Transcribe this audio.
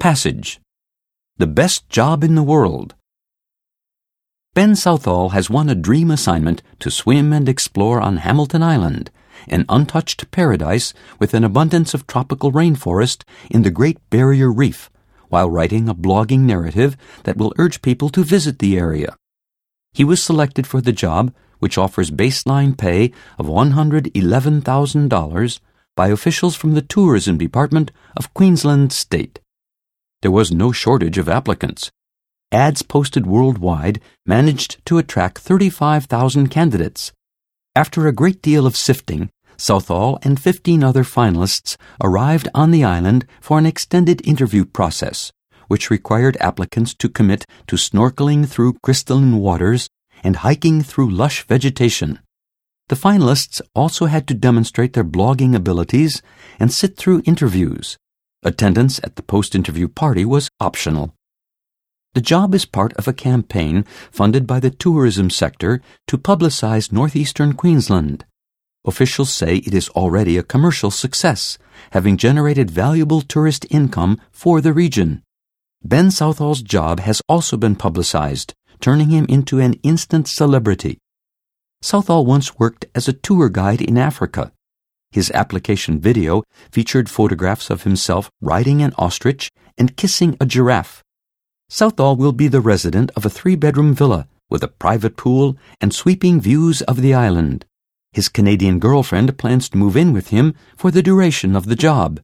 Passage. The best job in the world. Ben Southall has won a dream assignment to swim and explore on Hamilton Island, an untouched paradise with an abundance of tropical rainforest in the Great Barrier Reef, while writing a blogging narrative that will urge people to visit the area. He was selected for the job, which offers baseline pay of $111,000 by officials from the Tourism Department of Queensland State. There was no shortage of applicants. Ads posted worldwide managed to attract 35,000 candidates. After a great deal of sifting, Southall and 15 other finalists arrived on the island for an extended interview process, which required applicants to commit to snorkeling through crystalline waters and hiking through lush vegetation. The finalists also had to demonstrate their blogging abilities and sit through interviews. Attendance at the post interview party was optional. The job is part of a campaign funded by the tourism sector to publicize northeastern Queensland. Officials say it is already a commercial success, having generated valuable tourist income for the region. Ben Southall's job has also been publicized, turning him into an instant celebrity. Southall once worked as a tour guide in Africa. His application video featured photographs of himself riding an ostrich and kissing a giraffe. Southall will be the resident of a three bedroom villa with a private pool and sweeping views of the island. His Canadian girlfriend plans to move in with him for the duration of the job.